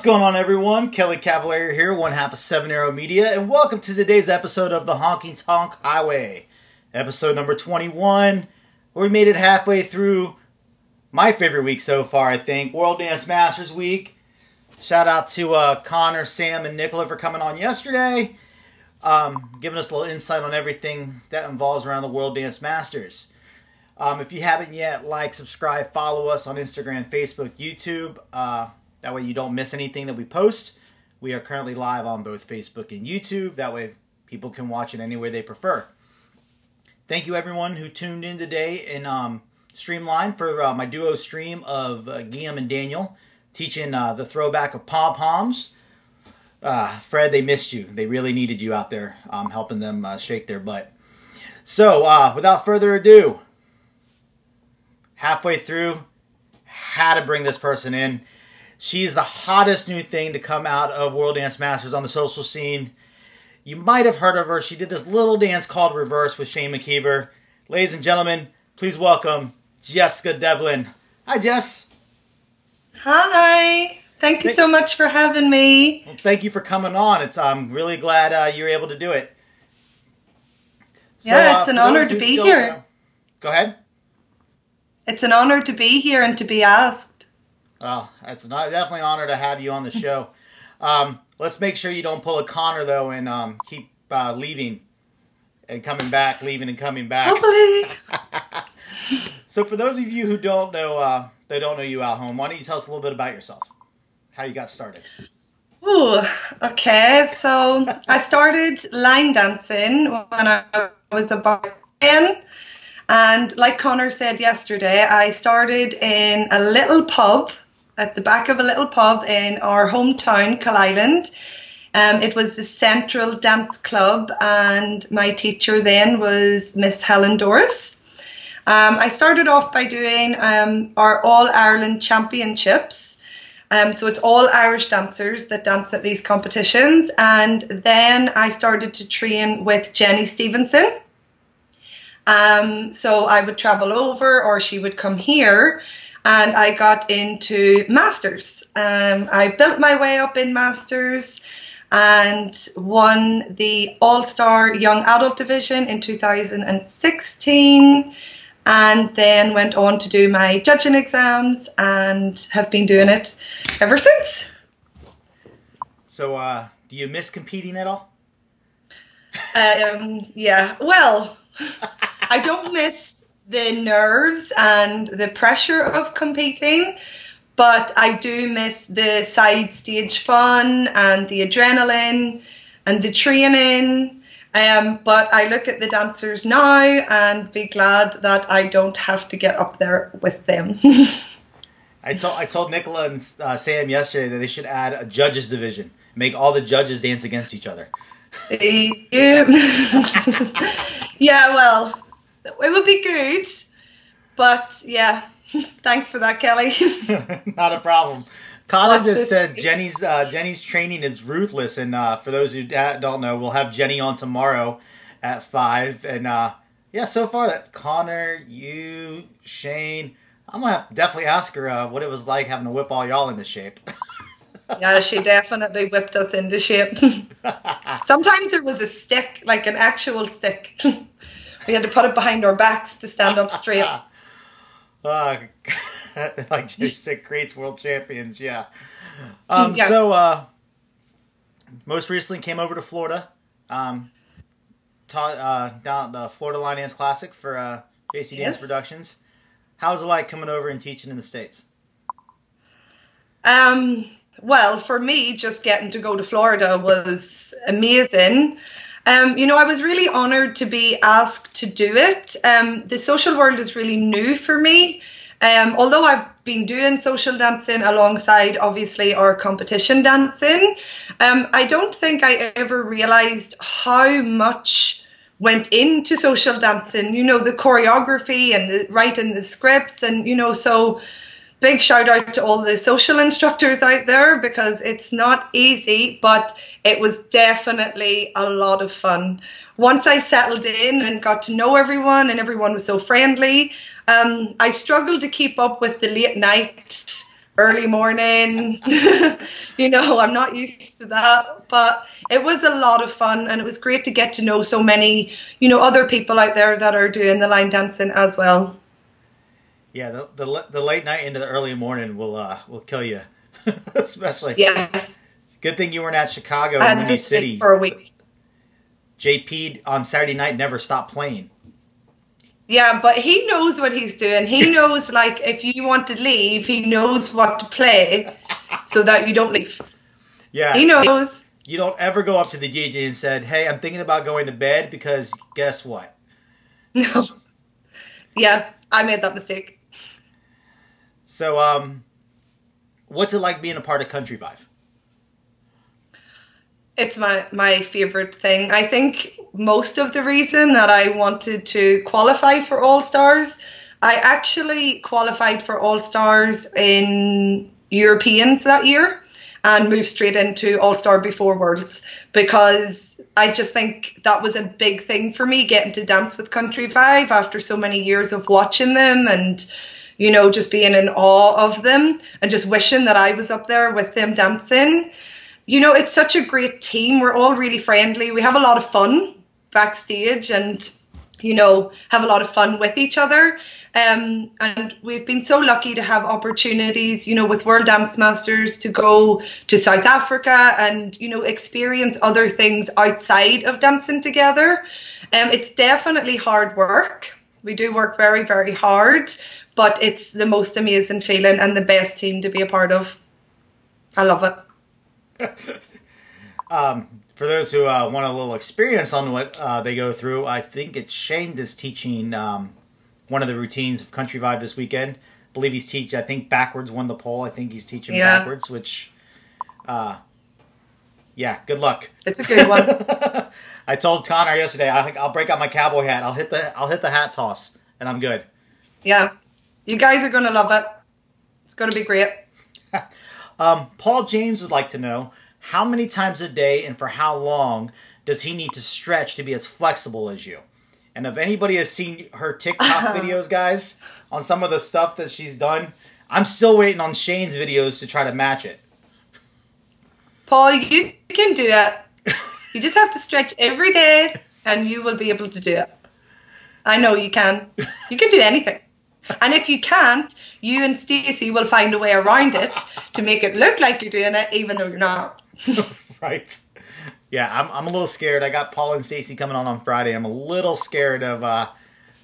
What's going on, everyone? Kelly Cavalier here, one half of Seven Arrow Media, and welcome to today's episode of the Honky Tonk Highway, episode number 21. We made it halfway through my favorite week so far, I think, World Dance Masters Week. Shout out to uh, Connor, Sam, and Nicola for coming on yesterday, um, giving us a little insight on everything that involves around the World Dance Masters. Um, if you haven't yet, like, subscribe, follow us on Instagram, Facebook, YouTube. Uh, that way you don't miss anything that we post. We are currently live on both Facebook and YouTube. That way people can watch it anywhere they prefer. Thank you everyone who tuned in today in um, Streamline for uh, my duo stream of uh, Guillaume and Daniel teaching uh, the throwback of pom poms. Uh, Fred, they missed you. They really needed you out there um, helping them uh, shake their butt. So, uh, without further ado, halfway through, had to bring this person in. She's the hottest new thing to come out of World Dance Masters on the social scene. You might have heard of her. She did this little dance called Reverse with Shane McKeever. Ladies and gentlemen, please welcome Jessica Devlin. Hi, Jess. Hi. Thank you Thank- so much for having me. Well, thank you for coming on. It's I'm really glad uh, you were able to do it. Yeah, it's for an honor to be here. know- Go ahead. It's an honor to be here and to be asked. Well, it's not, definitely an honor to have you on the show. Um, let's make sure you don't pull a Connor though, and um, keep uh, leaving and coming back, leaving and coming back. Hopefully. So, for those of you who don't know, uh, they don't know you out home. Why don't you tell us a little bit about yourself? How you got started? Ooh, okay. So I started line dancing when I was about 10. And like Connor said yesterday, I started in a little pub at the back of a little pub in our hometown, Coalisland. Um, it was the Central Dance Club, and my teacher then was Miss Helen Doris. Um, I started off by doing um, our All Ireland Championships. Um, so it's all Irish dancers that dance at these competitions. And then I started to train with Jenny Stevenson. Um, so I would travel over or she would come here and I got into masters. Um, I built my way up in masters and won the All Star Young Adult Division in 2016 and then went on to do my judging exams and have been doing it ever since. So, uh, do you miss competing at all? Um, yeah, well, I don't miss the nerves and the pressure of competing, but I do miss the side stage fun and the adrenaline and the training. Um, but I look at the dancers now and be glad that I don't have to get up there with them. I told I told Nicola and uh, Sam yesterday that they should add a judges division, make all the judges dance against each other. yeah, yeah, well, it would be good, but yeah, thanks for that, Kelly. Not a problem. Connor Watch just said. Jenny's uh, Jenny's training is ruthless, and uh, for those who don't know, we'll have Jenny on tomorrow at five. And uh, yeah, so far that's Connor, you, Shane. I'm gonna have to definitely ask her uh, what it was like having to whip all y'all into shape. yeah, she definitely whipped us into shape. Sometimes there was a stick, like an actual stick. We had to put it behind our backs to stand up straight. uh, like Jay said, creates world champions. Yeah. Um, Yeah. So uh, most recently came over to Florida. Um, taught uh, down the Florida Line Dance Classic for uh, JC Dance Yes. Productions. How was it like coming over and teaching in the states? Um, well, for me, just getting to go to Florida was amazing. Um, you know, I was really honored to be asked to do it. Um, the social world is really new for me. Um, although I've been doing social dancing alongside obviously our competition dancing, um, I don't think I ever realized how much went into social dancing. You know, the choreography and the writing the scripts, and you know, so big shout out to all the social instructors out there because it's not easy, but it was definitely a lot of fun. Once I settled in and got to know everyone, and everyone was so friendly, um, I struggled to keep up with the late night early morning. you know, I'm not used to that, but it was a lot of fun and it was great to get to know so many, you know, other people out there that are doing the line dancing as well. Yeah, the the, the late night into the early morning will uh will kill you, especially. Yes. Good thing you weren't at Chicago I in had Windy City. for a week. JP on Saturday night never stopped playing. Yeah, but he knows what he's doing. He knows, like, if you want to leave, he knows what to play so that you don't leave. Yeah, He knows. you don't ever go up to the DJ and said, "Hey, I'm thinking about going to bed because guess what? No. Yeah, I made that mistake. So, um, what's it like being a part of Country Vibe? It's my my favorite thing. I think most of the reason that I wanted to qualify for All Stars, I actually qualified for All Stars in Europeans that year and moved straight into All Star before Worlds because I just think that was a big thing for me getting to dance with Country Vibe after so many years of watching them and you know just being in awe of them and just wishing that I was up there with them dancing you know, it's such a great team. We're all really friendly. We have a lot of fun backstage and, you know, have a lot of fun with each other. Um, and we've been so lucky to have opportunities, you know, with World Dance Masters to go to South Africa and, you know, experience other things outside of dancing together. Um, it's definitely hard work. We do work very, very hard, but it's the most amazing feeling and the best team to be a part of. I love it. um, for those who uh, want a little experience on what uh, they go through, I think it's Shane that's teaching um, one of the routines of Country Vibe this weekend. I believe he's teaching. I think backwards won the poll. I think he's teaching Yeah. backwards, which, uh, yeah, good luck. It's a good one. I told Connor yesterday I, I'll break out my cowboy hat. I'll hit the I'll hit the hat toss, and I'm good. Yeah. You guys are going to love it. It's going to be great. Um, Paul James would like to know how many times a day and for how long does he need to stretch to be as flexible as you? And if anybody has seen her TikTok videos, guys, on some of the stuff that she's done, I'm still waiting on Shane's videos to try to match it. Paul, you can do it. You just have to stretch every day and you will be able to do it. I know you can. You can do anything. And if you can't, you and Stacey will find a way around it to make it look like you're doing it even though you're not. right? Yeah, I'm, I'm a little scared. I got Paul and Stacy coming on on Friday. I'm a little scared of uh,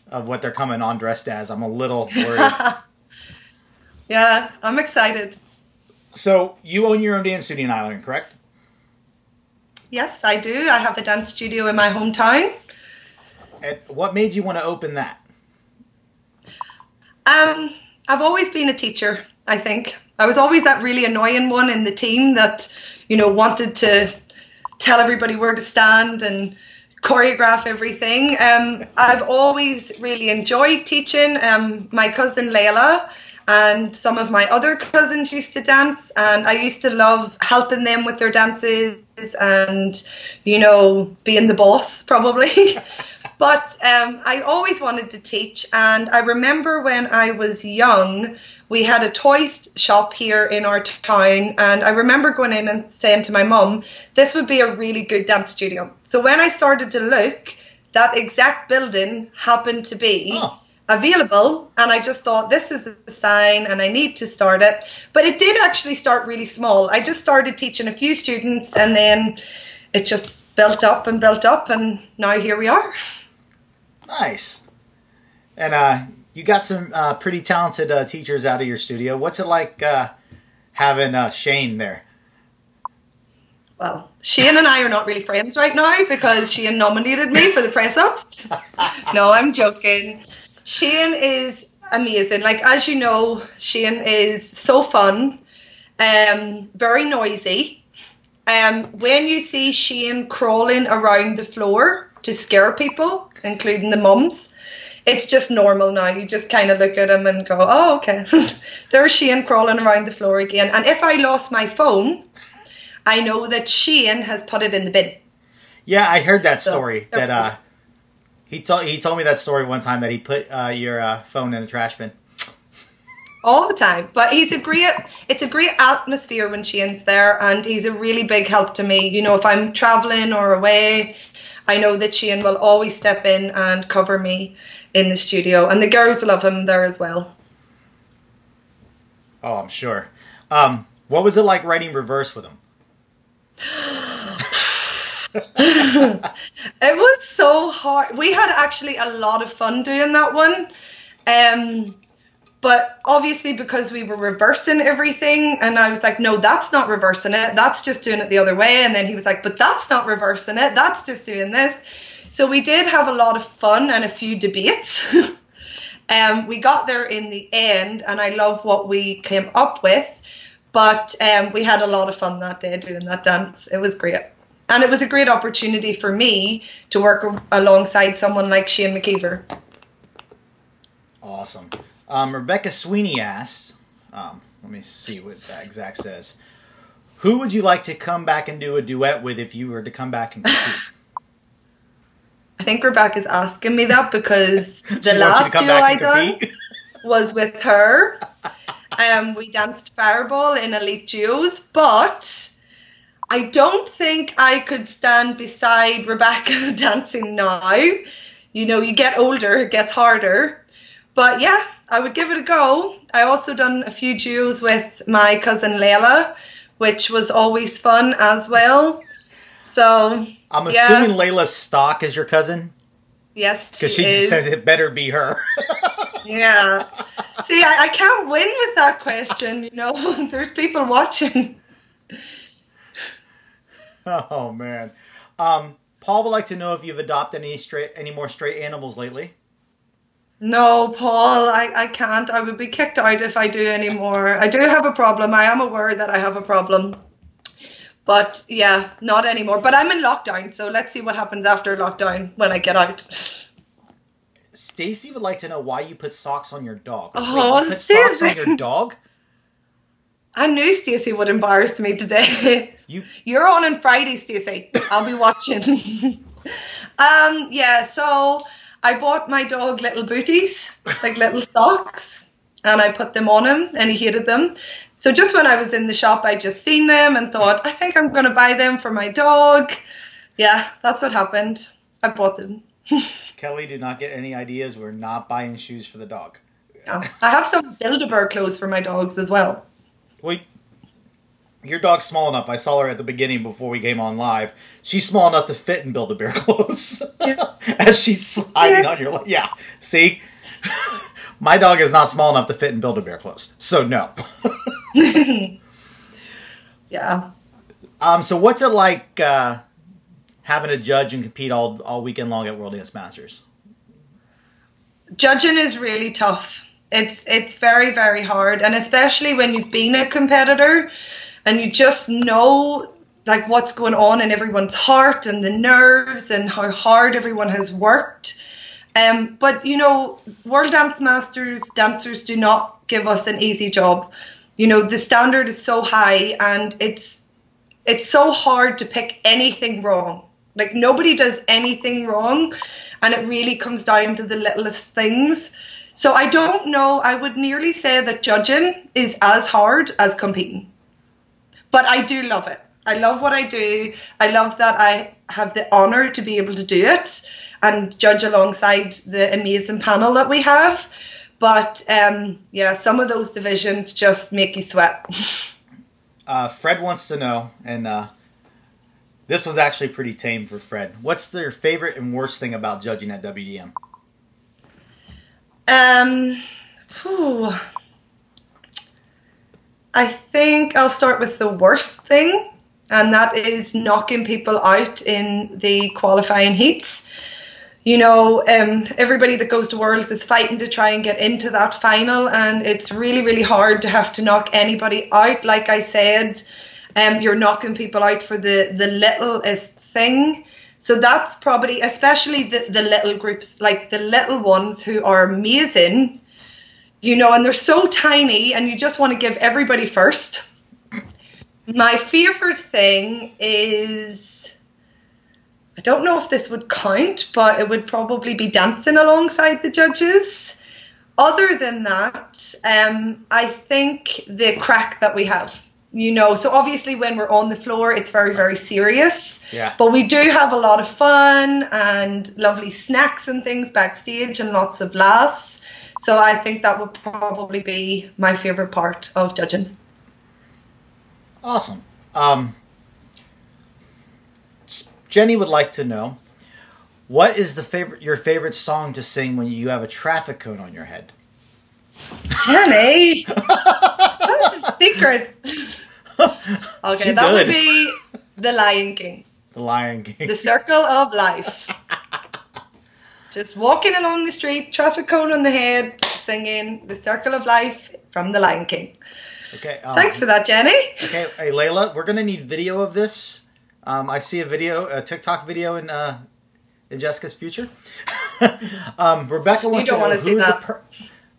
of what they're coming on dressed as. I'm a little worried. yeah, I'm excited. so you own your own dance studio in Ireland, correct? Yes, I do. I have a dance studio in my hometown. And what made you want to open that? Um, I've always been a teacher, I think. I was always that really annoying one in the team that, you know, wanted to tell everybody where to stand and choreograph everything. Um, I've always really enjoyed teaching. Um, my cousin Layla and some of my other cousins used to dance, and I used to love helping them with their dances and, you know, being the boss probably. But um, I always wanted to teach, and I remember when I was young, we had a toys shop here in our town, and I remember going in and saying to my mum, "This would be a really good dance studio." So when I started to look, that exact building happened to be Oh. available, and I just thought this is a sign, and I need to start it. But it did actually start really small. I just started teaching a few students, and then it just built up and built up, and now here we are. Nice. And uh, you got some uh, pretty talented uh, teachers out of your studio. What's it like uh, having uh, Shane there? Well, Shane and I are not really friends right now because Shane nominated me for the press ups. no, I'm joking. Shane is amazing. Like as you know, Shane is so fun, um, very noisy. Um, when you see Shane crawling around the floor to scare people, including the mums, it's just normal now. You just kind of look at him and go, "Oh, okay." There's Shane crawling around the floor again. And if I lost my phone, I know that Shane has put it in the bin. Yeah, I heard that So, story. that uh, he told he told me that story one time that he put uh, your uh, phone in the trash bin. all the time. But he's a great, it's a great atmosphere when Shane's there, and he's a really big help to me. You know, if I'm traveling or away, I know that Shane will always step in and cover me in the studio, and the girls love him there as well. Oh, I'm sure. Um, what was it like writing reverse with him? it was so hard. We had actually a lot of fun doing that one. Um, but obviously, because we were reversing everything, and I was like, no, that's not reversing it. That's just doing it the other way. And then he was like, but that's not reversing it. That's just doing this. So we did have a lot of fun and a few debates. um, we got there in the end, and I love what we came up with. But um, we had a lot of fun that day doing that dance. It was great. And it was a great opportunity for me to work alongside someone like Shane McKeever. Awesome. Um, Rebecca Sweeney asks, um, let me see what that exact says. Who would you like to come back and do a duet with if you were to come back and compete? I think Rebecca's asking me that because the last duo I done was with her. Um, we danced Fireball in Elite Duos, but I don't think I could stand beside Rebecca dancing now. You know, you get older, it gets harder. But yeah, I would give it a go. I also done a few duos with my cousin Layla, which was always fun as well. So I'm assuming yeah. Layla's stock is your cousin. Yes, because she, she just said it better be her. yeah. See, I, I can't win with that question. You know, there's people watching. Oh man, um, Paul would like to know if you've adopted any straight, any more stray animals lately. No, Paul, I, I can't. I would be kicked out if I do anymore. I do have a problem. I am aware that I have a problem. But yeah, not anymore. But I'm in lockdown, so let's see what happens after lockdown when I get out. Stacy would like to know why you put socks on your dog. Oh, Wait, you put socks on your dog? I knew Stacy would embarrass me today. You You're on on Friday, Stacy. I'll be watching. um, yeah, so I bought my dog little booties, like little socks, and I put them on him, and he hated them. So just when I was in the shop, I just seen them and thought, I think I'm going to buy them for my dog. Yeah, that's what happened. I bought them. Kelly did not get any ideas. We're not buying shoes for the dog. I have some Build-A-Bear clothes for my dogs as well. Wait, your dog's small enough. I saw her at the beginning before we came on live. She's small enough to fit in Build a Bear clothes as she's sliding on your. leg. Yeah, see, my dog is not small enough to fit in Build a Bear clothes, so no. yeah. Um. So what's it like uh, having to judge and compete all all weekend long at World Dance Masters? Judging is really tough. It's it's very very hard, and especially when you've been a competitor and you just know like what's going on in everyone's heart and the nerves and how hard everyone has worked. Um, but you know, World Dance Masters dancers do not give us an easy job. You know, the standard is so high and it's it's so hard to pick anything wrong. Like nobody does anything wrong and it really comes down to the littlest things. So I don't know, I would nearly say that judging is as hard as competing but I do love it. I love what I do. I love that I have the honor to be able to do it and judge alongside the amazing panel that we have. But um, yeah, some of those divisions just make you sweat. Uh, Fred wants to know, and uh, this was actually pretty tame for Fred. What's their favorite and worst thing about judging at WDM? Um, whew. I think I'll start with the worst thing, and that is knocking people out in the qualifying heats. You know, um, everybody that goes to Worlds is fighting to try and get into that final, and it's really, really hard to have to knock anybody out. Like I said, um, you're knocking people out for the, the littlest thing. So that's probably, especially the, the little groups, like the little ones who are amazing, you know, and they're so tiny, and you just want to give everybody first. My favorite thing is I don't know if this would count, but it would probably be dancing alongside the judges. other than that, um, I think the crack that we have, you know, so obviously when we're on the floor, it's very, very serious. Yeah. But we do have a lot of fun and lovely snacks and things backstage and lots of laughs. So I think that would probably be my favorite part of judging. Awesome. Um, Jenny would like to know what is the favorite your favorite song to sing when you have a traffic cone on your head? Jenny, that's a secret. Okay, She that would be The Lion King, The Lion King. The Circle of Life. Just walking along the street, traffic cone on the head, singing The Circle of Life from The Lion King. Okay. Um, Thanks for that, Jenny. Okay, hey Layla, we're gonna need video of this. Um, I see a video, a TikTok video in uh, in Jessica's future. um, Rebecca wants to don't know wanna see who's that. per-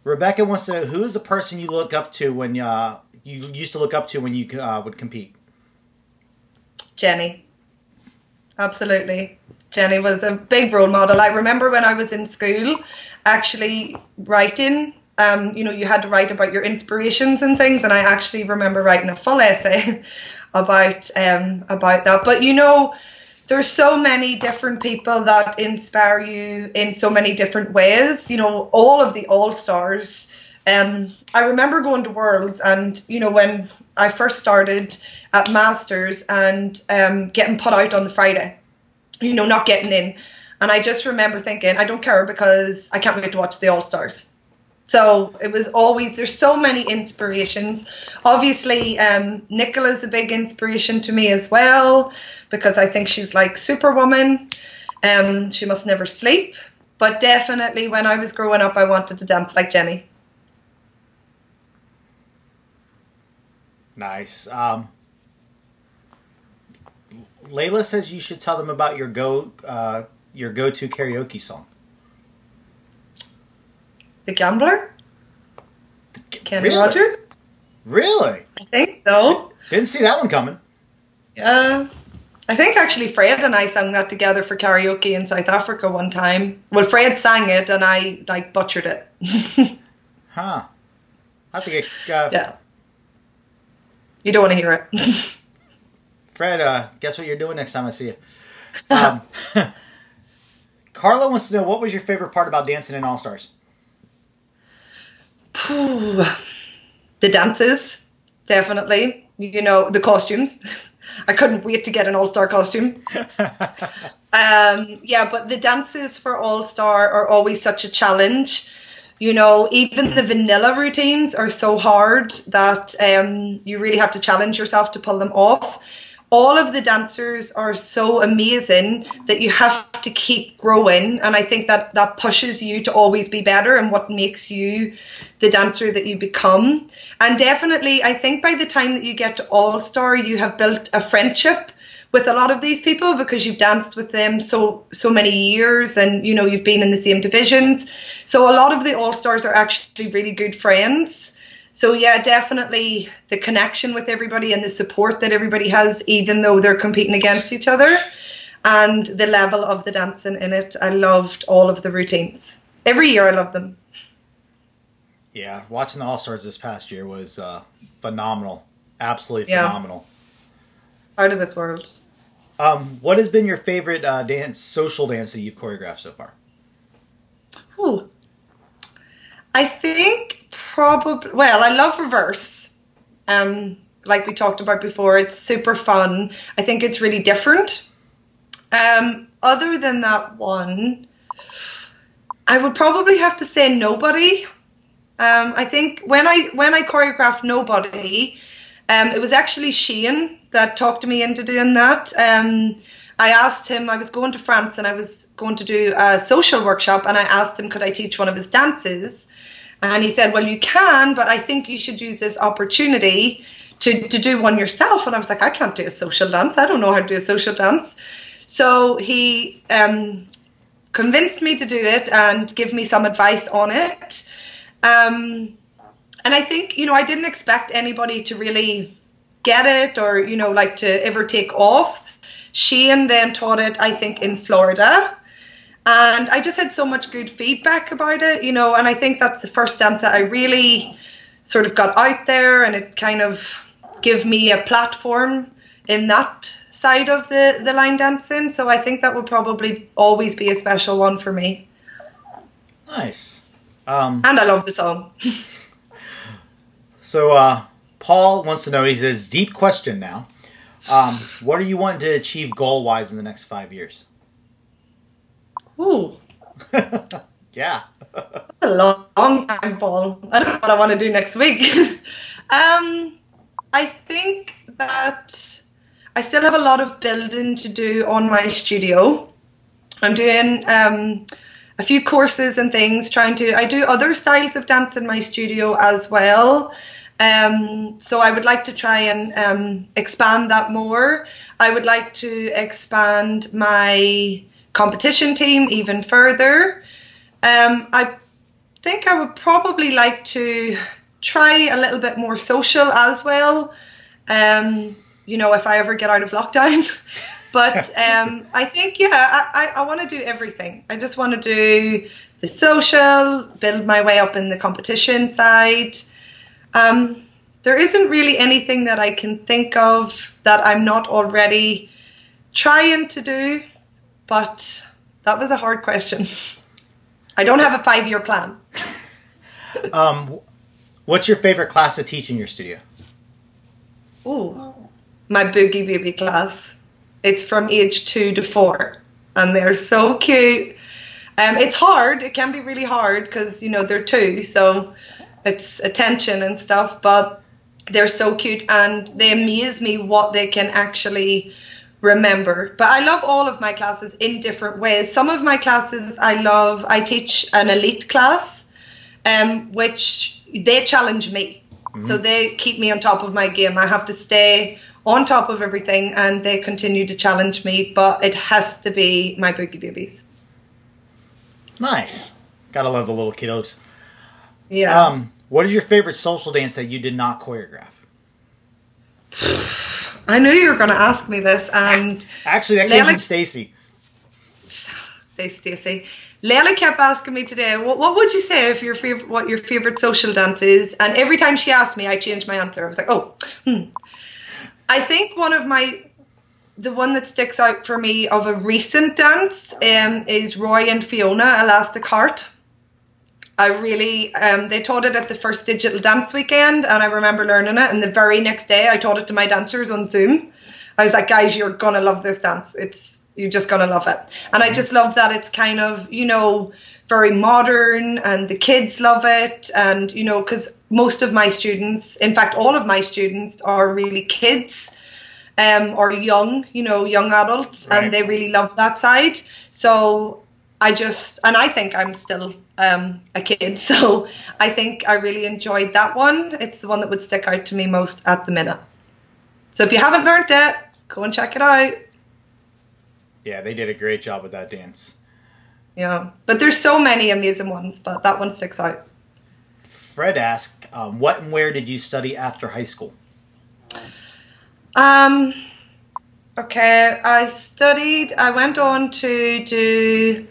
Rebecca wants to know who is the person you look up to when uh, you used to look up to when you uh, would compete. Jenny. Absolutely. Jenny was a big role model. I remember when I was in school actually writing, um, you know, you had to write about your inspirations and things, and I actually remember writing a full essay about um, about that. But you know, there's so many different people that inspire you in so many different ways. You know, all of the all stars. Um, I remember going to Worlds, and you know when I first started at Masters and um, getting put out on the Friday, you know, not getting in, and I just remember thinking, I don't care because I can't wait to watch the All Stars. So it was always there's so many inspirations. Obviously, um, Nicola's a big inspiration to me as well because I think she's like Superwoman. Um, she must never sleep. But definitely, when I was growing up, I wanted to dance like Jenny. Nice. Um, Layla says you should tell them about your go uh, your go to karaoke song. The Gambler, Kenny really? Rogers. Really? I think so. Didn't see that one coming. Yeah. I think actually Fred and I sang that together for karaoke in South Africa one time. Well, Fred sang it and I like butchered it. Huh. I have to get uh, yeah. You don't want to hear it. Fred. Uh, guess what you're doing next time I see you. Um, Carla wants to know what was your favorite part about dancing in All Stars. The dances, definitely. You know, the costumes. I couldn't wait to get an all star costume. Um, yeah, but the dances for All Star are always such a challenge. You know, even the vanilla routines are so hard that um, you really have to challenge yourself to pull them off. All of the dancers are so amazing that you have to keep growing, and I think that that pushes you to always be better and what makes you the dancer that you become. And definitely, I think by the time that you get to All Star, you have built a friendship with a lot of these people because you've danced with them so so many years and you know you've been in the same divisions so a lot of the all stars are actually really good friends so yeah definitely the connection with everybody and the support that everybody has even though they're competing against each other and the level of the dancing in it i loved all of the routines every year i love them Yeah, watching the All Stars this past year was uh, phenomenal. Absolutely Yeah. phenomenal. out of this world Um, what has been your favorite uh, dance, social dance that you've choreographed so far? Oh, I think probably. Well, I love reverse. Um, like we talked about before, it's super fun. I think it's really different. Um, other than that one, I would probably have to say nobody. Um, I think when I when I choreographed nobody, um, it was actually Shane that talked me into doing that. Um, I asked him. I was going to France and I was going to do a social workshop, and I asked him could I teach one of his dances, and he said, "Well, you can, but I think you should use this opportunity to to do one yourself." And I was like, "I can't do a social dance. I don't know how to do a social dance." So he um, convinced me to do it and give me some advice on it. Um, and I think, you know, I didn't expect anybody to really get it or, you know, like to ever take off. Shane then taught it, I think, in Florida. And I just had so much good feedback about it, you know, and I think that's the first dance that I really sort of got out there and it kind of gave me a platform in that side of the, the line dancing. So I think that would probably always be a special one for me. Nice. Um, and I love the song. so uh, Paul wants to know, he says, deep question now. Um, what are you wanting to achieve goal wise in the next five years? Ooh. yeah. That's a long, long time, Paul. I don't know what I want to do next week. um, I think that I still have a lot of building to do on my studio. I'm doing um, a few courses and things, trying to. I do other styles of dance in my studio as well. Um, so I would like to try and um, expand that more. I would like to expand my competition team even further. Um, I think I would probably like to try a little bit more social as well. Um, you know, if I ever get out of lockdown. but um, I think, yeah, I, I, I want to do everything. I just want to do the social, build my way up in the competition side. Um, there isn't really anything that I can think of that I'm not already trying to do, but that was a hard question. I don't have a five year plan. um, what's your favorite class to teach in your studio? Oh, my boogie baby class. It's from age two to four, and they're so cute. Um, it's hard. It can be really hard because you know they're two, so it's attention and stuff. But they're so cute, and they amaze me what they can actually remember. But I love all of my classes in different ways. Some of my classes I love. I teach an elite class, um, which they challenge me. Mm-hmm. So they keep me on top of my game. I have to stay on top of everything, and they continue to challenge me. But it has to be my boogie babies. Nice. Gotta love the little kiddos. Yeah. Um, what is your favorite social dance that you did not choreograph? I knew you were going to ask me this, and actually, that came from Stacy. Say Stacy. Layla kept asking me today, what, what would you say if your favorite, what your favorite social dance is? And every time she asked me, I changed my answer. I was like, oh, hmm. I think one of my the one that sticks out for me of a recent dance um, is Roy and Fiona Elastic Heart. I really, um, they taught it at the first digital dance weekend, and I remember learning it. And the very next day, I taught it to my dancers on Zoom. I was like, guys, you're gonna love this dance. It's you're just gonna love it. And I just love that it's kind of, you know, very modern, and the kids love it. And you know, because most of my students, in fact, all of my students are really kids. Um, or young, you know, young adults, right. and they really love that side. So I just, and I think I'm still um, a kid. So I think I really enjoyed that one. It's the one that would stick out to me most at the minute. So if you haven't learned it, go and check it out. Yeah, they did a great job with that dance. Yeah, but there's so many amazing ones, but that one sticks out. Fred asked, um, "What and where did you study after high school?" Um. Okay, I studied. I went on to do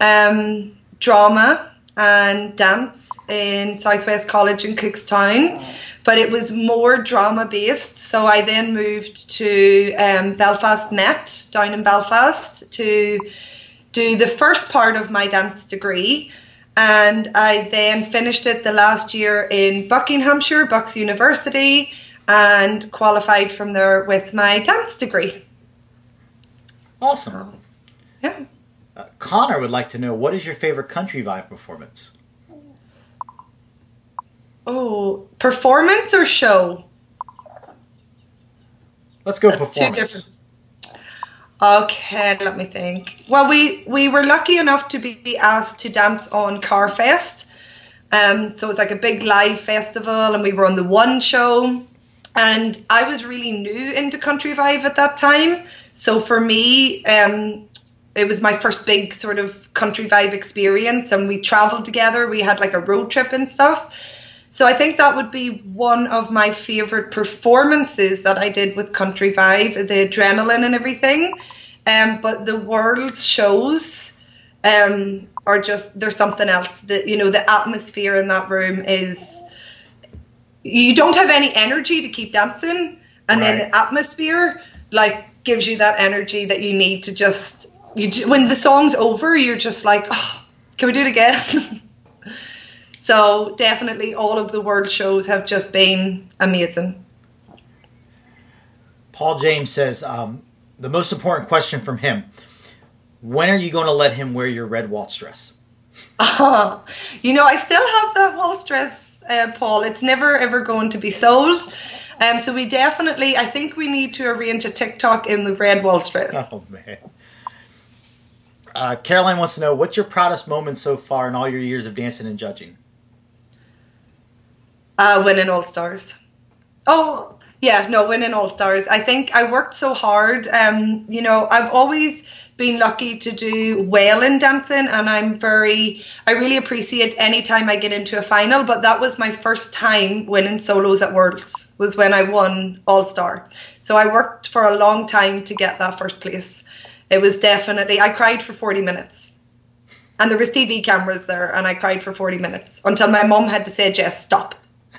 um, drama and dance in Southwest College in Cookstown, but it was more drama based. So I then moved to um, Belfast Met down in Belfast to do the first part of my dance degree. And I then finished it the last year in Buckinghamshire, Bucks University, and qualified from there with my dance degree. Awesome. yeah. Uh, Connor would like to know what is your favorite country vibe performance? Oh, performance or show? Let's go That's performance. Okay, let me think. Well, we we were lucky enough to be asked to dance on Carfest. Um, so it's like a big live festival, and we were on the one show. And I was really new into country vibe at that time. So for me, um, it was my first big sort of country vibe experience and we traveled together we had like a road trip and stuff so i think that would be one of my favorite performances that i did with country vibe the adrenaline and everything um, but the world shows um, are just there's something else. That you know, the atmosphere in that room is. You don't have any energy to keep dancing, and then the atmosphere like gives you that energy that you need to just. You when the song's over, you're just like, oh, can we do it again? so definitely, all of the world shows have just been amazing. Paul James says um, the most important question from him: When are you going to let him wear your red waltz dress? You know, I still have that waltz dress, uh, Paul. It's never ever going to be sold. Um, so we definitely, I think we need to arrange a TikTok in the red waltz dress. Oh man. Uh, Caroline wants to know what's your proudest moment so far in all your years of dancing and judging. Uh, winning All Stars. Oh, yeah, no, winning All Stars. I think I worked so hard. Um, you know, I've always been lucky to do well in dancing, and I'm very, I really appreciate any time I get into a final. But that was my first time winning solos at Worlds. Was when I won All Star. So I worked for a long time to get that first place. It was definitely. I cried for 40 minutes. And there was TV cameras there, and I cried for 40 minutes until my mum had to say, Jess, stop.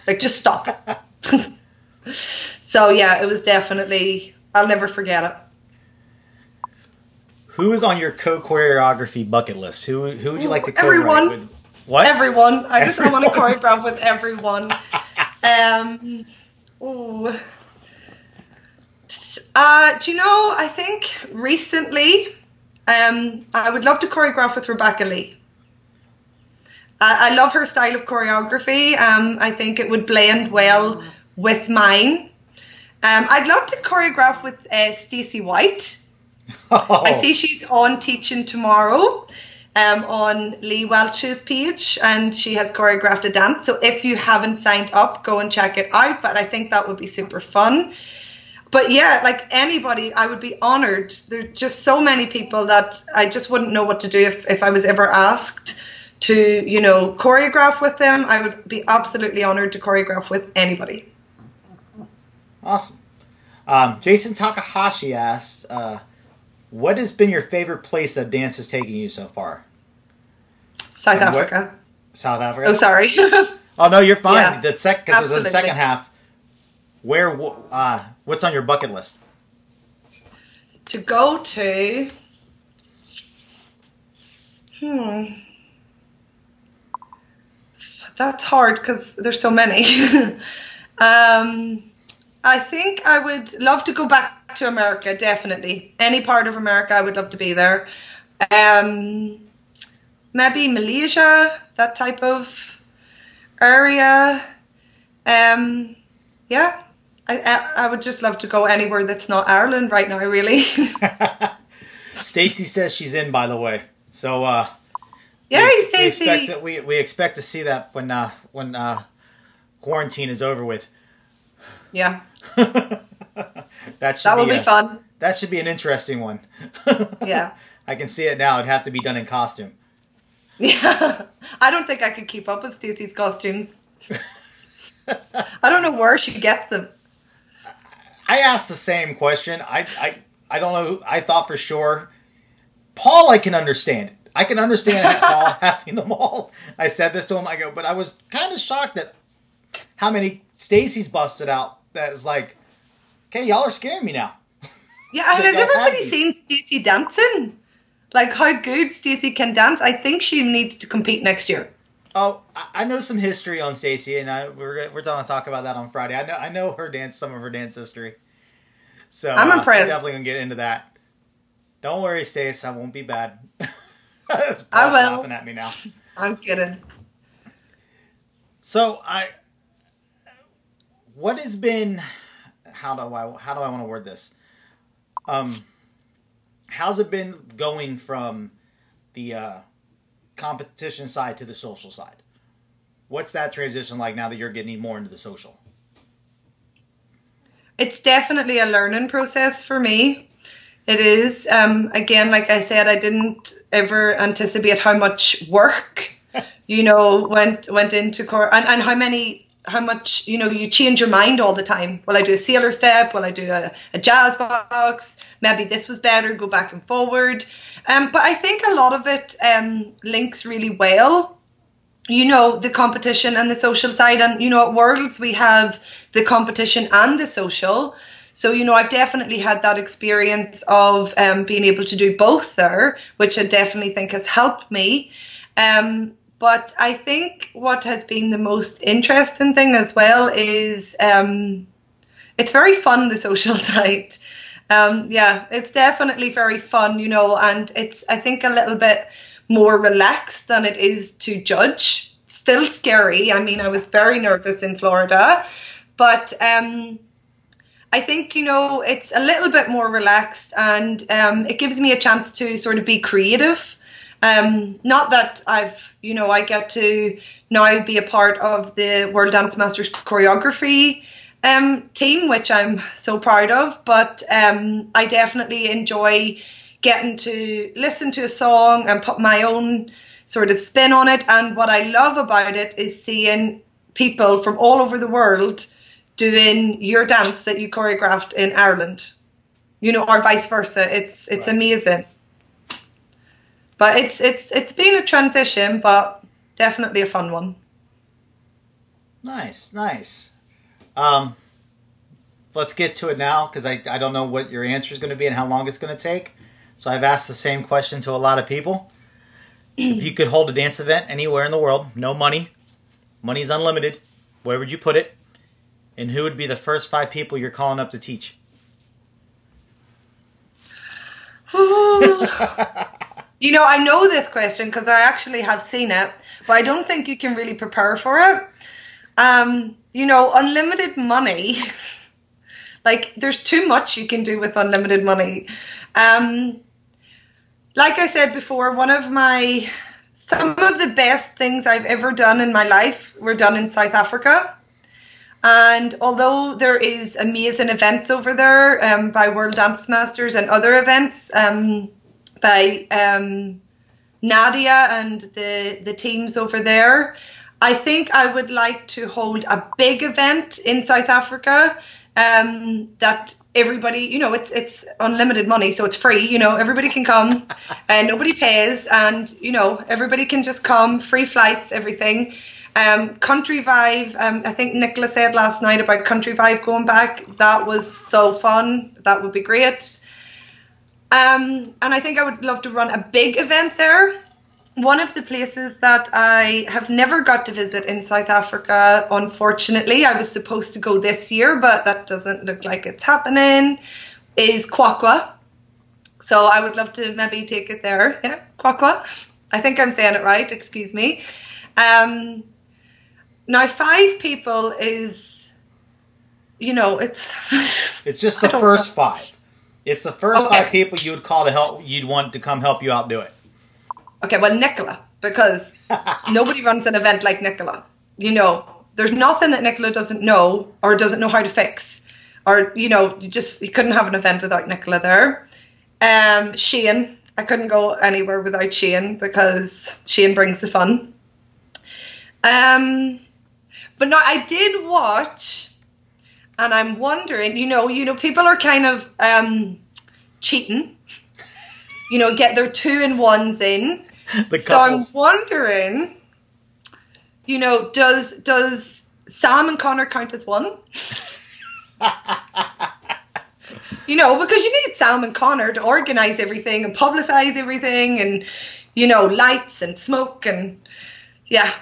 Like, just stop. so, yeah, it was definitely, I'll never forget it. Who is on your co-choreography bucket list? Who who would you like to co Everyone. with? What? Everyone. I just I want to choreograph with everyone. Um, ooh. Uh, do you know, I think recently, um, I would love to choreograph with Rebecca Lee. I, I love her style of choreography. Um, I think it would blend well with mine. Um, I'd love to choreograph with uh, Stacey White. Oh, I see she's on teaching tomorrow um, on Lee Welch's page, and she has choreographed a dance. So if you haven't signed up, go and check it out. But I think that would be super fun. But yeah, like anybody, I would be honored. There's just so many people that I just wouldn't know what to do if, if I was ever asked to, you know, choreograph with them. I would be absolutely honored to choreograph with anybody. Awesome. Um, Jason Takahashi asks, uh, "What has been your favorite place that dance has taken you so far?" South And what- Africa. South Africa. Oh, sorry. Oh no, you're fine. Yeah, the sec because it was the second half. Where? Uh, what's on your bucket list? to go to. Hmm. That's hard because there's so many. um, I think I would love to go back to America, definitely. Any part of America, I would love to be there. Um, maybe Malaysia, that type of area. Um, yeah, I, I, I would just love to go anywhere that's not Ireland right now, really. Stacy says she's in, by the way. So uh, Yay, we, we expect to, we we expect to see that when uh, when uh, quarantine is over with. Yeah, that should that will be, be a- fun. That should be an interesting one. Yeah. I can see it now. It'd have to be done in costume. Yeah, I don't think I could keep up with Stacy's costumes. I don't know where she gets them. I asked the same question. I, I, I don't know. I thought for sure. Paul, I can understand. I can understand Paul having them all. I said this to him. I go, but I was kind of shocked at how many Stacy's busted out. That is like, okay, y'all are scaring me now. Yeah, and has everybody seen Stacey dancing? Like how good Stacey can dance. I think she needs to compete next year. Oh, I- know some history on Stacy, and I, we're gonna- we're going to talk about that on Friday. I know I know her dance, some of her dance history. So I'm uh, impressed. We're definitely gonna get into that. Don't worry, Stace. I won't be bad. I will. laughing at me now. I'm kidding. So I, what has been, how do I how do I want to word this? Um, how's it been going from the uh, competition side to the social side? What's that transition like now that you're getting more into the social? It's definitely a learning process for me. It is. Um, again, like I said, I didn't ever anticipate how much work, you know, went went into core and, and how many how much you know you change your mind all the time. Will I do a sailor step? Will I do a, a jazz box? Maybe this was better, go back and forward. Um, but I think a lot of it um, links really well. You know, the competition and the social side. And, you know, at Worlds, we have the competition and the social. So, you know, I've definitely had that experience of um, being able to do both there, which I definitely think has helped me. Um, but I think what has been the most interesting thing as well is um, it's very fun, the social side. Um, yeah, it's definitely very fun, you know, and it's, I think, a little bit more relaxed than it is to judge. Still scary. I mean, I was very nervous in Florida, but um, I think you know it's a little bit more relaxed, and um, it gives me a chance to sort of be creative. Um, not that I've, you know, I get to now be a part of the World Dance Masters choreography um, team, which I'm so proud of. But um, I definitely enjoy getting to listen to a song and put my own sort of spin on it. And what I love about it is seeing people from all over the world doing your dance that you choreographed in Ireland, you know, or vice versa. It's it's right. amazing. But it's it's it's been a transition, but definitely a fun one. Nice, nice. Um, let's get to it now because I, I don't know what your answer is going to be and how long it's going to take. So I've asked the same question to a lot of people. if you could hold a dance event anywhere in the world, no money, money's unlimited, where would you put it? And who would be the first five people you're calling up to teach? you know, I know this question because I actually have seen it, but I don't think you can really prepare for it. Um, you know, unlimited money. like, there's too much you can do with unlimited money. Um, like I said before, one of my some of the best things I've ever done in my life were done in South Africa. And although there is amazing events over there um, by World Dance Masters and other events um, by um, Nadia and the, the teams over there, I think I would like to hold a big event in South Africa um, that everybody, you know, it's it's unlimited money, so it's free. You know, everybody can come, and nobody pays, and you know, everybody can just come, free flights, everything. Um, Country Vibe, um, I think Nicola said last night about Country Vibe going back. That was so fun. That would be great. Um, and I think I would love to run a big event there. One of the places that I have never got to visit in South Africa, unfortunately, I was supposed to go this year, but that doesn't look like it's happening, is QwaQwa. So I would love to maybe take it there. Yeah, QwaQwa. I think I'm saying it right, excuse me. Um, now, five people is, you know, it's. it's just the first know. five. It's the first okay. five people you would call to help. You'd want to come help you out do it. Okay, well, Nicola, because nobody runs an event like Nicola. You know, there's nothing that Nicola doesn't know or doesn't know how to fix, or you know, you just you couldn't have an event without Nicola there. Um, Shane, I couldn't go anywhere without Shane because Shane brings the fun. Um, but no, I did watch, and I'm wondering, you know, you know, people are kind of um, cheating. You know, get their two and ones in. so I'm wondering, you know, does does Sam and Connor count as one? you know, because you need Sam and Connor to organize everything and publicize everything, and you know, lights and smoke and yeah.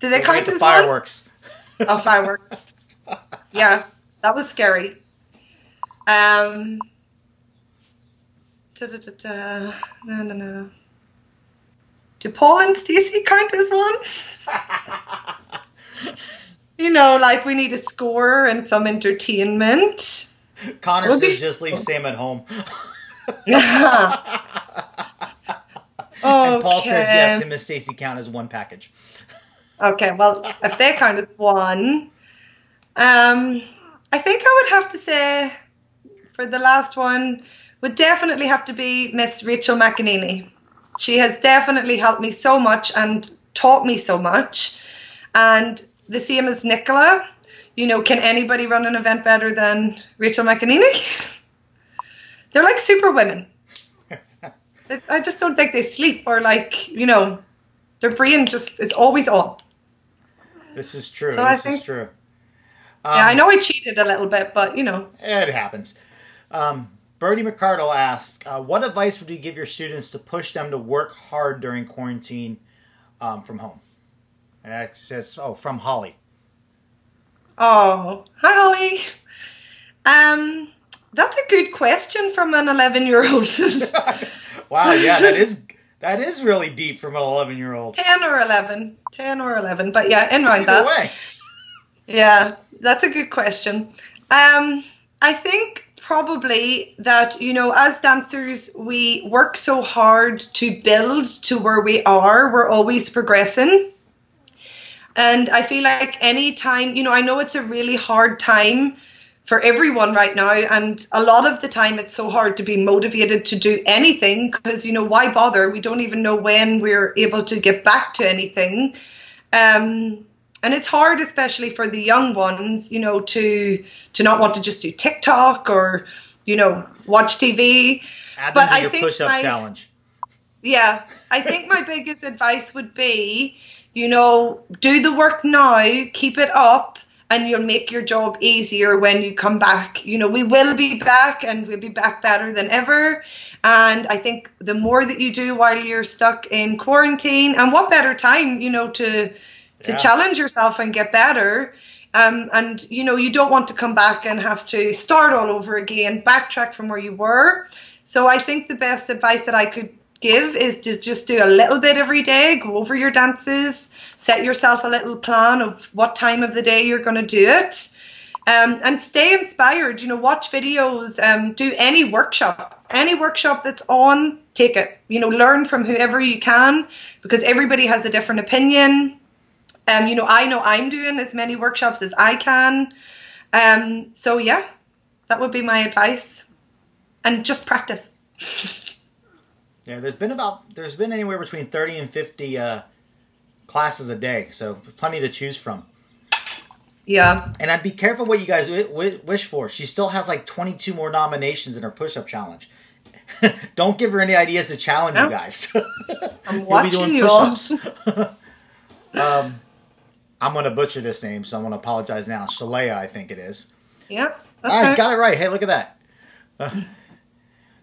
Do they count as fireworks? One? of fireworks. yeah, that was scary. Um, da, da, da, no, no, no. Do Paul and Stacey count as one? you know, like we need a score and some entertainment. Connor says be... just leave Sam at home. and Paul says yes, him and Stacey count as one package. Okay, well, if they count as one, um, I think I would have to say for the last one would definitely have to be Miss Rachael McEnaney. She has definitely helped me so much and taught me so much. And the same as Nicola, you know, can anybody run an event better than Rachael McEnaney? they're like super women. I just don't think they sleep or like you know, their brain just is always on. This is true. So this is think- true. yeah, I Um, know I cheated a little bit, but you know, It happens. Um, Bernie McCardle asked, uh, "What advice would you give your students to push them to work hard during quarantine um, from home?" And that says, "Oh, from Holly." oh, hi Holly. Um, that's a good question from an eleven-year-old. wow, yeah, that is that is really deep from an eleven-year-old. 10 or 11 10 or 11 but yeah in mind Either that way, yeah that's a good question um i think probably that you know as dancers we work so hard to build to where we are. We're always progressing. And i feel like any time you know i know it's a really hard time for everyone right now and a lot of the time it's so hard to be motivated to do anything because you know why bother? We don't even know when we're able to get back to anything. Um and it's hard especially for the young ones you know to to not want to just do tiktok or you know watch tv add But I your think push-up my- challenge. yeah, I think my biggest advice would be, you know, do the work now, keep it up, and you'll make your job easier when you come back. You know, we will be back and we'll be back better than ever. And I think the more that you do while you're stuck in quarantine, and what better time, you know, to to Yeah. challenge yourself and get better. Um, and you know, you don't want to come back and have to start all over again, backtrack from where you were. So I think the best advice that I could give is to just do a little bit every day, go over your dances, set yourself a little plan of what time of the day you're going to do it. Um, and stay inspired, you know, watch videos, um, do any workshop, any workshop that's on, take it. You know, learn from whoever you can because everybody has a different opinion. Um, you know, I know I'm doing as many workshops as I can. Um, so yeah, that would be my advice. And just practice. Yeah, there's been about there's been anywhere between thirty and fifty uh, classes a day, so plenty to choose from. Yeah. And I'd be careful what you guys wi- wi- wish for. She still has like 22 more nominations in her push-up challenge. Don't give her any ideas to challenge you guys. I'm watching you all. um, I'm gonna butcher this name, so I'm gonna apologize now. Shalea, I think it is. Yeah. I got it right. Hey, look at that.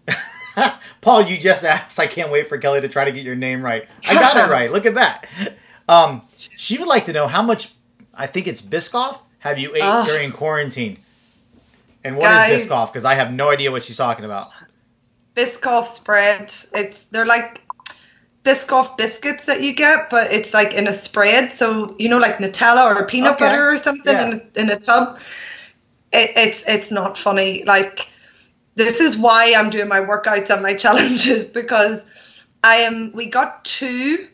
Paul, you just asked. I can't wait for Kelly to try to get your name right. I got it right. Look at that. Um, she would like to know how much. I think it's Biscoff. Have you ate Ugh. during quarantine? And what is Guys. Biscoff? Because I have no idea what she's talking about. Biscoff spread. It's they're like Biscoff biscuits that you get, but it's like in a spread. So you know, like Nutella or peanut Okay. butter or something Yeah. in, a, in a tub. It, it's it's not funny. Like this is why I'm doing my workouts and my challenges because I am. We got two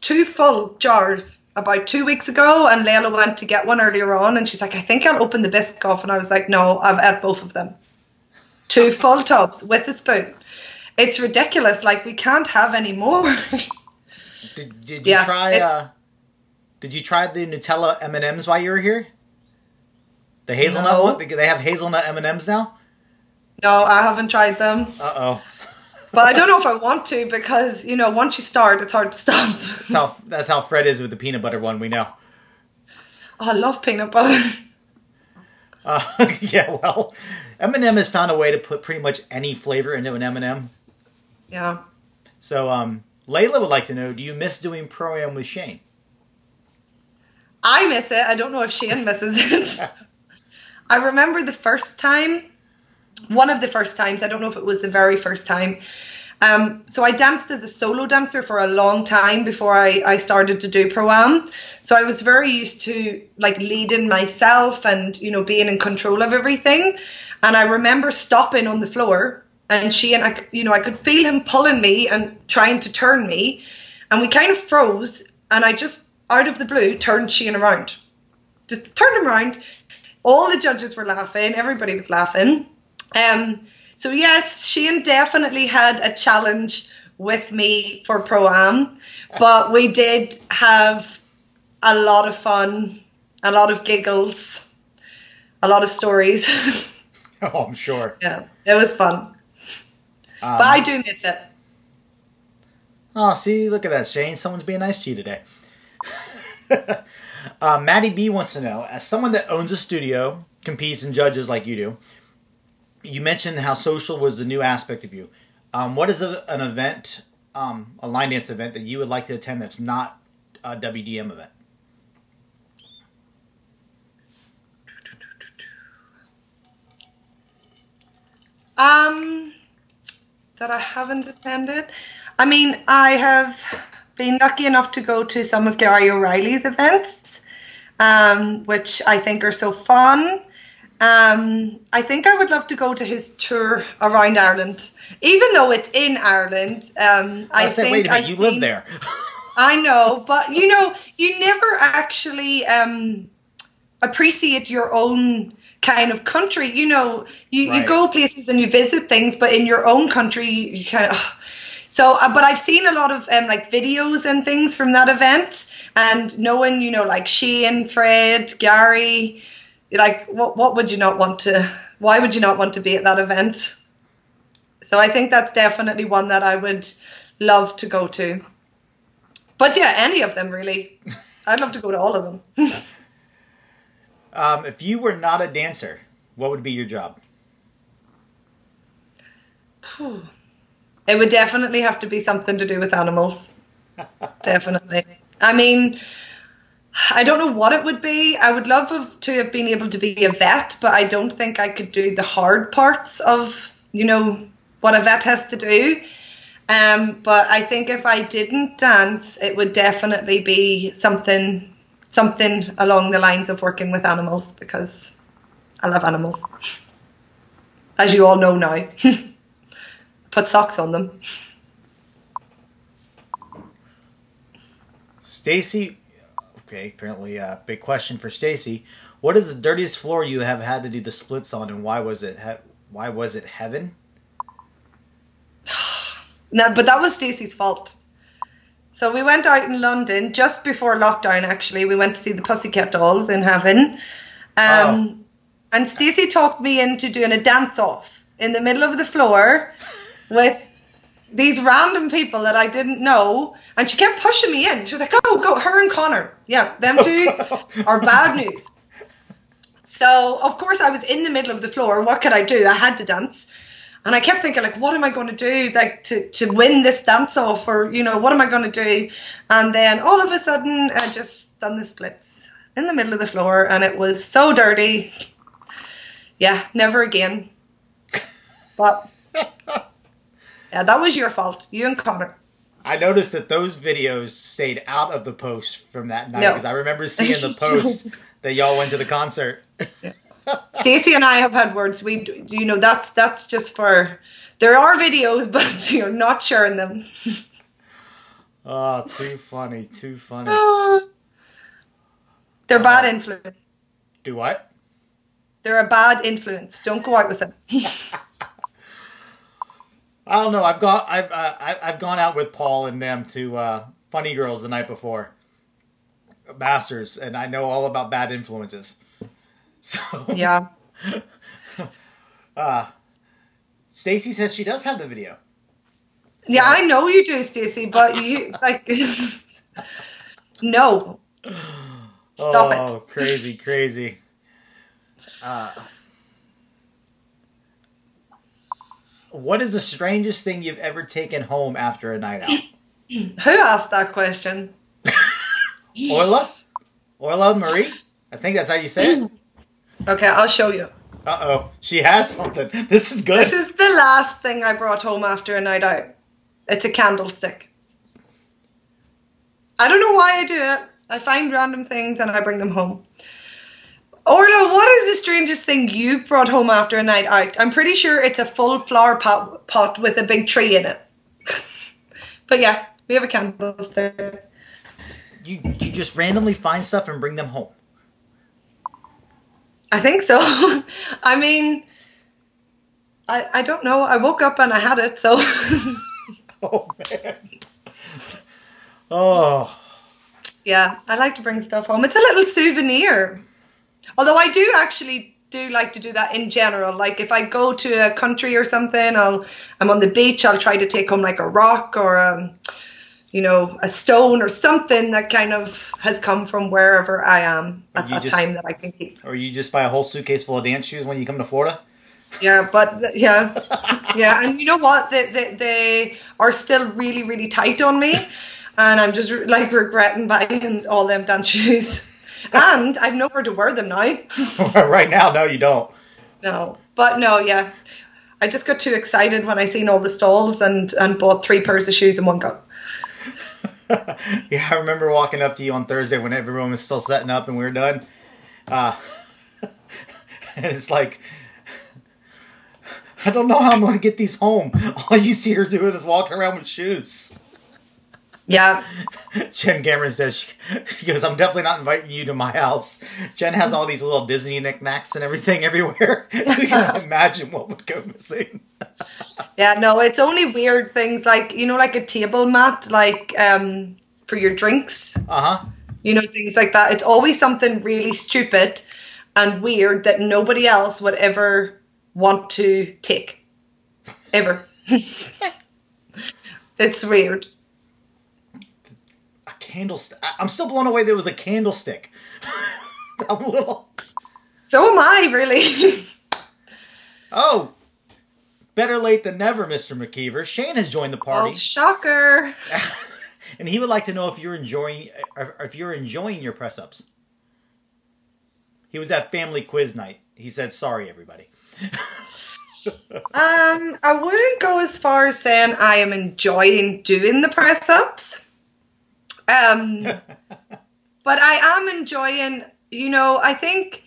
two full jars about two weeks ago, and Layla went to get one earlier on, and she's like, "I think I'll open the Biscoff," and I was like, "No, I've had both of them." Two full tubs with a spoon. It's ridiculous. Like we can't have any more. Did, did you Yeah, try? it- uh, did you try the Nutella M and M's while you were here? The hazelnut No. one. They- have hazelnut M and M's now. no, I haven't tried them, Uh oh. but I don't know if I want to because you know once you start, it's hard to stop. That's how that's how Fred is with the peanut butter one. We know. Oh, I love peanut butter. Uh, yeah, well, M&M has found a way to put pretty much any flavor into an M&M. Yeah. So, um, Layla would like to know: Do you miss doing pro am with Shane? I miss it. I don't know if Shane misses it. I remember the first time, one of the first times, I don't know if it was the very first time. Um, so I danced as a solo dancer for a long time before I, I started to do pro am. So I was very used to like leading myself and you know being in control of everything. And I remember stopping on the floor and she and I, you know, I could feel him pulling me and trying to turn me, and we kind of froze. And I just out of the blue turned Shane around, just turned him around. All the judges were laughing. Everybody was laughing. Um, so yes, Shane definitely had a challenge with me for pro am, but we did have a lot of fun, a lot of giggles, a lot of stories. Oh, I'm sure. yeah, it was fun. Um, but I do miss it. Oh, see, look at that, Shane. Someone's being nice to you today. uh, Maddie B wants to know, as someone that owns a studio, competes and judges like you do, you mentioned how social was the new aspect of you. Um, what is a, an event, um, a line dance event that you would like to attend that's not a WDM event? Um, that I haven't attended. I mean, I have been lucky enough to go to some of Gary O'Reilly's events, um, which I think are so fun. Um, I think I would love to go to his tour around Ireland, even though it's in Ireland. Um, I, I said, think wait a minute, I've you seen, live there. I know, but you know, you never actually um, appreciate your own kind of country. You know, you, right. you go places and you visit things, but in your own country, you kind of. So, uh, but I've seen a lot of um, like videos and things from that event, and knowing, you know, like Shane, Fred, Gary, like what what would you not want to? Why would you not want to be at that event? So I think that's definitely one that I would love to go to. But yeah, any of them really. I'd love to go to all of them. um, if you were not a dancer, what would be your job? It would definitely have to be something to do with animals. definitely. I mean, I don't know what it would be. I would love to have been able to be a vet, but I don't think I could do the hard parts of, you know, what a vet has to do. Um, but I think if I didn't dance, it would definitely be something something along the lines of working with animals because I love animals. As you all know now. Put socks on them. Stacy, okay, apparently a big question for Stacy. What is the dirtiest floor you have had to do the splits on, and why was it? Why was it heaven? no, but that was Stacy's fault. So we went out in London just before lockdown. Actually, we went to see the Pussycat Dolls in Heaven, um, oh. and Stacey talked me into doing a dance off in the middle of the floor with these random people that I didn't know, and she kept pushing me in. She was like, "Go, go, her and Connor, yeah, them two are bad news." So of course I was in the middle of the floor. What could I do? I had to dance, and I kept thinking like, "What am I going to do like to to win this dance off, or you know, what am I going to do?" And then all of a sudden, I just done the splits in the middle of the floor, and it was so dirty. Yeah, never again. But yeah, that was your fault. You and Connor. I noticed that those videos stayed out of the post from that night because no. I remember seeing the post that y'all went to the concert. Yeah. Stacey and I have had words. We, you know, that's that's just for. There are videos, but you're not sharing them. oh, too funny! Too funny. they're uh, bad influence. Do what? They're a bad influence. Don't go out with them. I don't know. I've gone. I've uh, I've gone out with Paul and them to uh, Funny Girls the night before, Masters, and I know all about bad influences. So yeah. uh, Stacy says she does have the video. So. Yeah, I know you do, Stacy, but you like no. Stop oh, it. crazy, crazy. Uh, What is the strangest thing you've ever taken home after a night out? Who asked that question? Orla? Orla Marie? I think that's how you say it. Okay, I'll show you. Uh oh, she has something. This is good. This is the last thing I brought home after a night out. It's a candlestick. I don't know why I do it. I find random things and I bring them home. Orla, what is the strangest thing you brought home after a night out? I'm pretty sure it's a full flower pot, pot with a big tree in it. but yeah, we have a candlestick. You you just randomly find stuff and bring them home. I think so. I mean, I I don't know. I woke up and I had it, so. oh man. Oh. Yeah, I like to bring stuff home. It's a little souvenir. Although I do actually do like to do that in general. Like if I go to a country or something, I'll I'm on the beach. I'll try to take home like a rock or um, you know, a stone or something that kind of has come from wherever I am at that just- time that I can keep. Or you just buy a whole suitcase full of dance shoes when you come to Florida? Yeah, but yeah, yeah, and you know what? They, they they are still really really tight on me, and I'm just like regretting buying all them dance shoes. And I've nowhere to wear them now. right now, no, you don't. No, but no, yeah. I just got too excited when I seen all the stalls and and bought three pairs of shoes in one go. yeah, I remember walking up to you on Thursday when everyone was still setting up and we were done. Uh, and it's like, I don't know how I'm going to get these home. All you see her doing is walking around with shoes. Yeah, Jen Cameron says, she, she goes, I'm definitely not inviting you to my house. Jen has all these little Disney knickknacks and everything everywhere. you can imagine what would go missing. Yeah. No, it's only weird things like you know, like a table mat, like um for your drinks. Uh huh. you know things like that it's always something really stupid and weird that nobody else would ever want to take ever it's weird A candlestick. I'm still blown away there was a candlestick. I'm a little. so am i really Oh, better late than never, Mr. McKeever. Shane has joined the oh party, shocker and he would like to know if you're enjoying if you're enjoying your press ups. He was at family quiz night. He said, "Sorry, everybody." um i wouldn't go as far as saying i am enjoying doing the press ups um but I am enjoying. You know, I think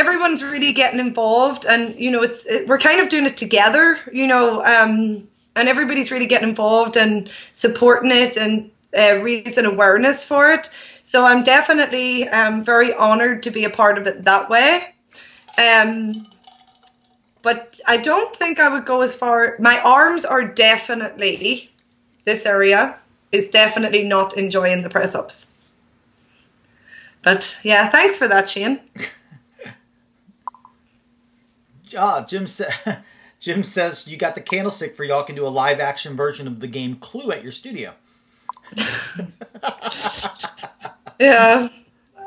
everyone's really getting involved, and you know, it's it, we're kind of doing it together. You know, um, and everybody's really getting involved and supporting it and uh, raising awareness for it. So I'm definitely um, very honoured to be a part of it that way. Um, but I don't think I would go as far. My arms are definitely this area is definitely not enjoying the press ups. But yeah, thanks for that, Shane. Ah, Jim sa- Jim says you got the candlestick for y'all can do a live action version of the game Clue at your studio. Yeah,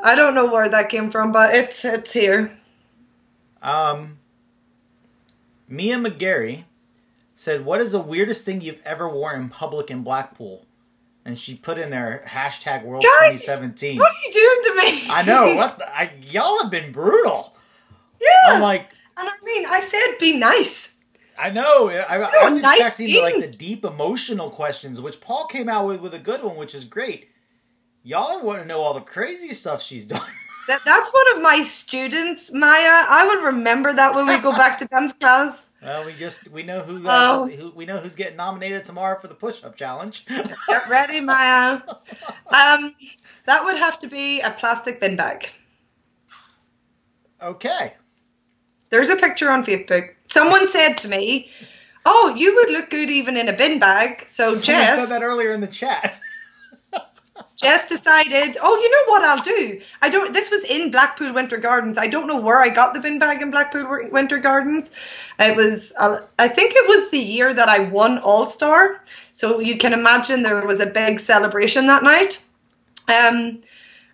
I don't know where that came from, but it's it's here. Um, Mia McGarry said, "What is the weirdest thing you've ever worn in public in Blackpool?" And she put in there hashtag World Guys, 2017. What are you doing to me? I know what the, I, y'all have been brutal. Yeah, I'm like, and I mean, I said be nice. I know. I, I was nice expecting the, like the deep emotional questions, which Paul came out with with a good one, which is great. Y'all want to know all the crazy stuff she's done. That that's one of my students, Maya. I would remember that when we go back to dance class. Well, we just we know who, Oh. who we know who's getting nominated tomorrow for the push-up challenge. Get ready, Maya. Um, that would have to be a plastic bin bag. okay. There's a picture on Facebook. Someone said to me, "Oh, you would look good even in a bin bag." So Someone Jess, said that earlier in the chat. Jess decided, "Oh, you know what I'll do? I don't. This was in Blackpool Winter Gardens. I don't know where I got the bin bag in Blackpool Winter Gardens. It was, I think it was the year that I won All Star. So you can imagine there was a big celebration that night. Um,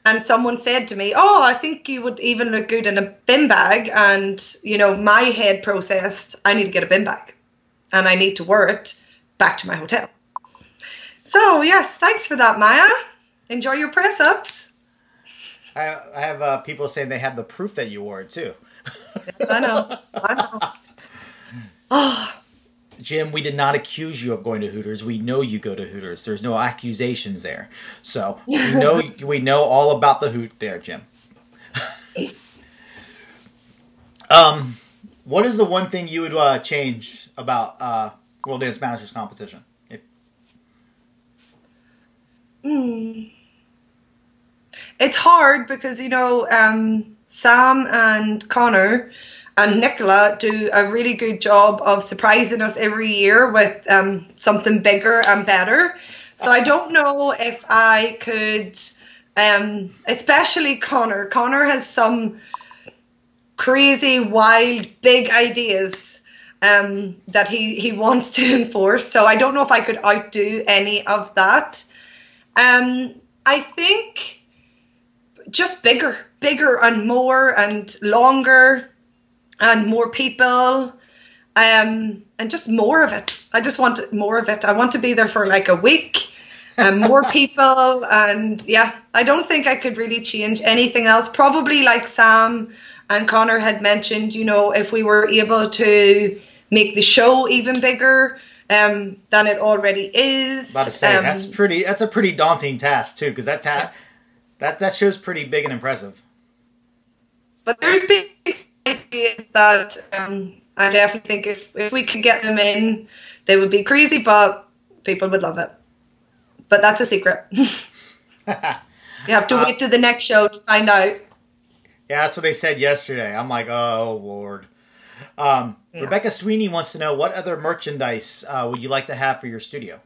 and someone said to me, "Oh, I think you would even look good in a bin bag." And you know, my head processed, I need to get a bin bag, and I need to wear it back to my hotel. So yes, thanks for that, Maya. Enjoy your press ups. I, I have uh, people saying they have the proof that you wore it too. I know. I know. Oh, Jim, we did not accuse you of going to Hooters. We know you go to Hooters. There's no accusations there. So we know we know all about the hoot there, Jim. um, what is the one thing you would uh, change about uh, World Dance Masters competition? If- Hmm. It's hard because you know um, Sam and Connor and Nicola do a really good job of surprising us every year with um, something bigger and better. So I don't know if I could, um, especially Connor. Connor has some crazy, wild, big ideas um, that he, he wants to enforce. So I don't know if I could outdo any of that. Um, I think just bigger, bigger and more and longer and more people um, and just more of it. I just want more of it. I want to be there for like a week and more people. And yeah, I don't think I could really change anything else. Probably like Sam and Connor had mentioned, you know, if we were able to make the show even bigger um, than it already is. About to say um, that's pretty. That's a pretty daunting task too, because that ta- that that show's pretty big and impressive. But there's big ideas that um, I definitely think if, if we could get them in, they would be crazy, but people would love it. But that's a secret. you have to Uh, wait to the next show to find out. Yeah, that's what they said yesterday. I'm like, oh lord. Um, Yeah. Rebecca Sweeney wants to know what other merchandise uh, would you like to have for your studio?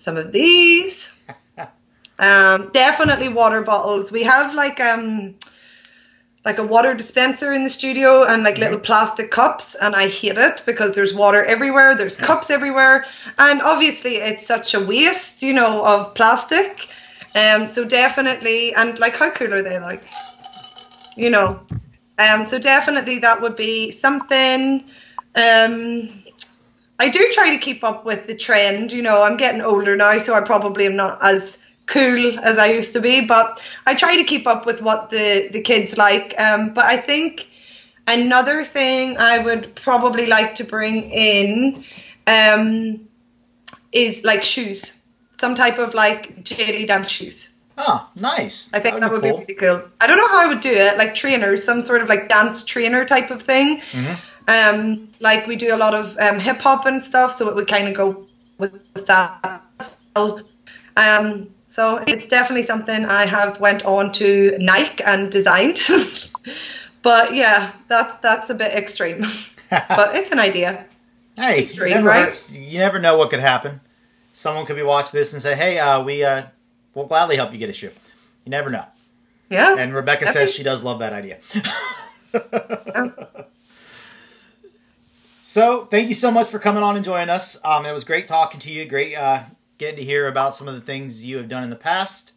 Some of these. um, definitely water bottles. We have like um like a water dispenser in the studio and like little plastic cups and I hate it because there's water everywhere, there's cups everywhere and obviously it's such a waste, you know, of plastic. Um so definitely and like how cool are they like? You know. Um so definitely that would be something um I do try to keep up with the trend. You know, I'm getting older now, so I probably am not as cool as I used to be, but I try to keep up with what the, the kids like. Um, but I think another thing I would probably like to bring in um, is like shoes, some type of like jelly dance shoes. Oh, nice. I think that would, be be, cool. really cool. I don't know how I would do it, like trainers, some sort of like dance trainer type of thing. Mhm. Um, like we do a lot of um, hip hop and stuff, so it would kind of go with, with that as well. Um, so it's definitely something I have went on to Nike and designed. but yeah, that's that's a bit extreme, but it's an idea. hey, Extreme, never right? hurts. You never know what could happen. Someone could be watching this and say, "Hey, uh, we uh, will gladly help you get a shoe." You never know. Yeah. And Rebecca Definitely. says she does love that idea. so, thank you so much for coming on and joining us. Um, it was great talking to you. Great uh, getting to hear about some of the things you have done in the past.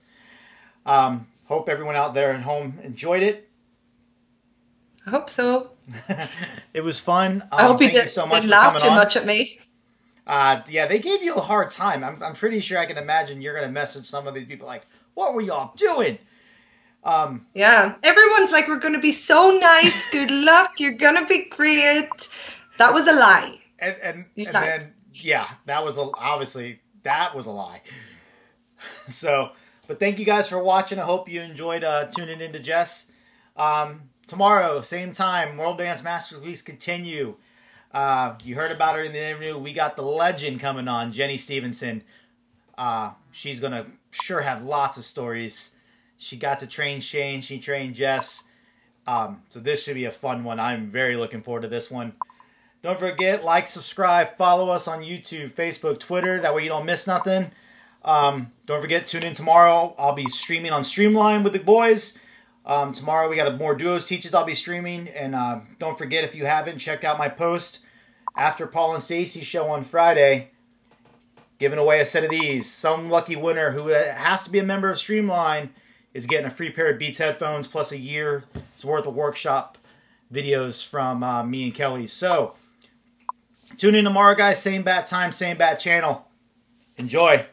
Um, hope everyone out there at home enjoyed it. I hope so. it was fun. Um, I hope you thank you so much didn't for laugh coming too on. much at me. Uh, yeah, they gave you a hard time. I'm, I'm pretty sure I can imagine you're going to message some of these people like, "What were y'all doing?" Um, Yeah, everyone's like, we're going to be so nice. Good luck. You're going to be great. That was a lie. and and, You and lied. then yeah, that was a, obviously that was a lie. so, but thank you guys for watching. I hope you enjoyed uh, tuning into Jess. Um, tomorrow, same time, World Dance Masters Weeks continue. Uh, you heard about her in the interview. We got the legend coming on, Jenny Stevenson. Uh, she's gonna sure have lots of stories. She got to train Shane. She trained Jess. Um, so this should be a fun one. I'm very looking forward to this one. Don't forget, like, subscribe, follow us on YouTube, Facebook, Twitter. That way you don't miss nothing. Um, don't forget, tune in tomorrow. I'll be streaming on Streamline with the boys. Um, tomorrow we got more duos teaches. I'll be streaming, and uh, don't forget if you haven't checked out my post after Paul and Stacy show on Friday, giving away a set of these. Some lucky winner who has to be a member of Streamline is getting a free pair of Beats headphones plus a year's worth of workshop videos from uh, me and Kelly. So Tune in tomorrow, guys. Same bat time, same bat channel. Enjoy.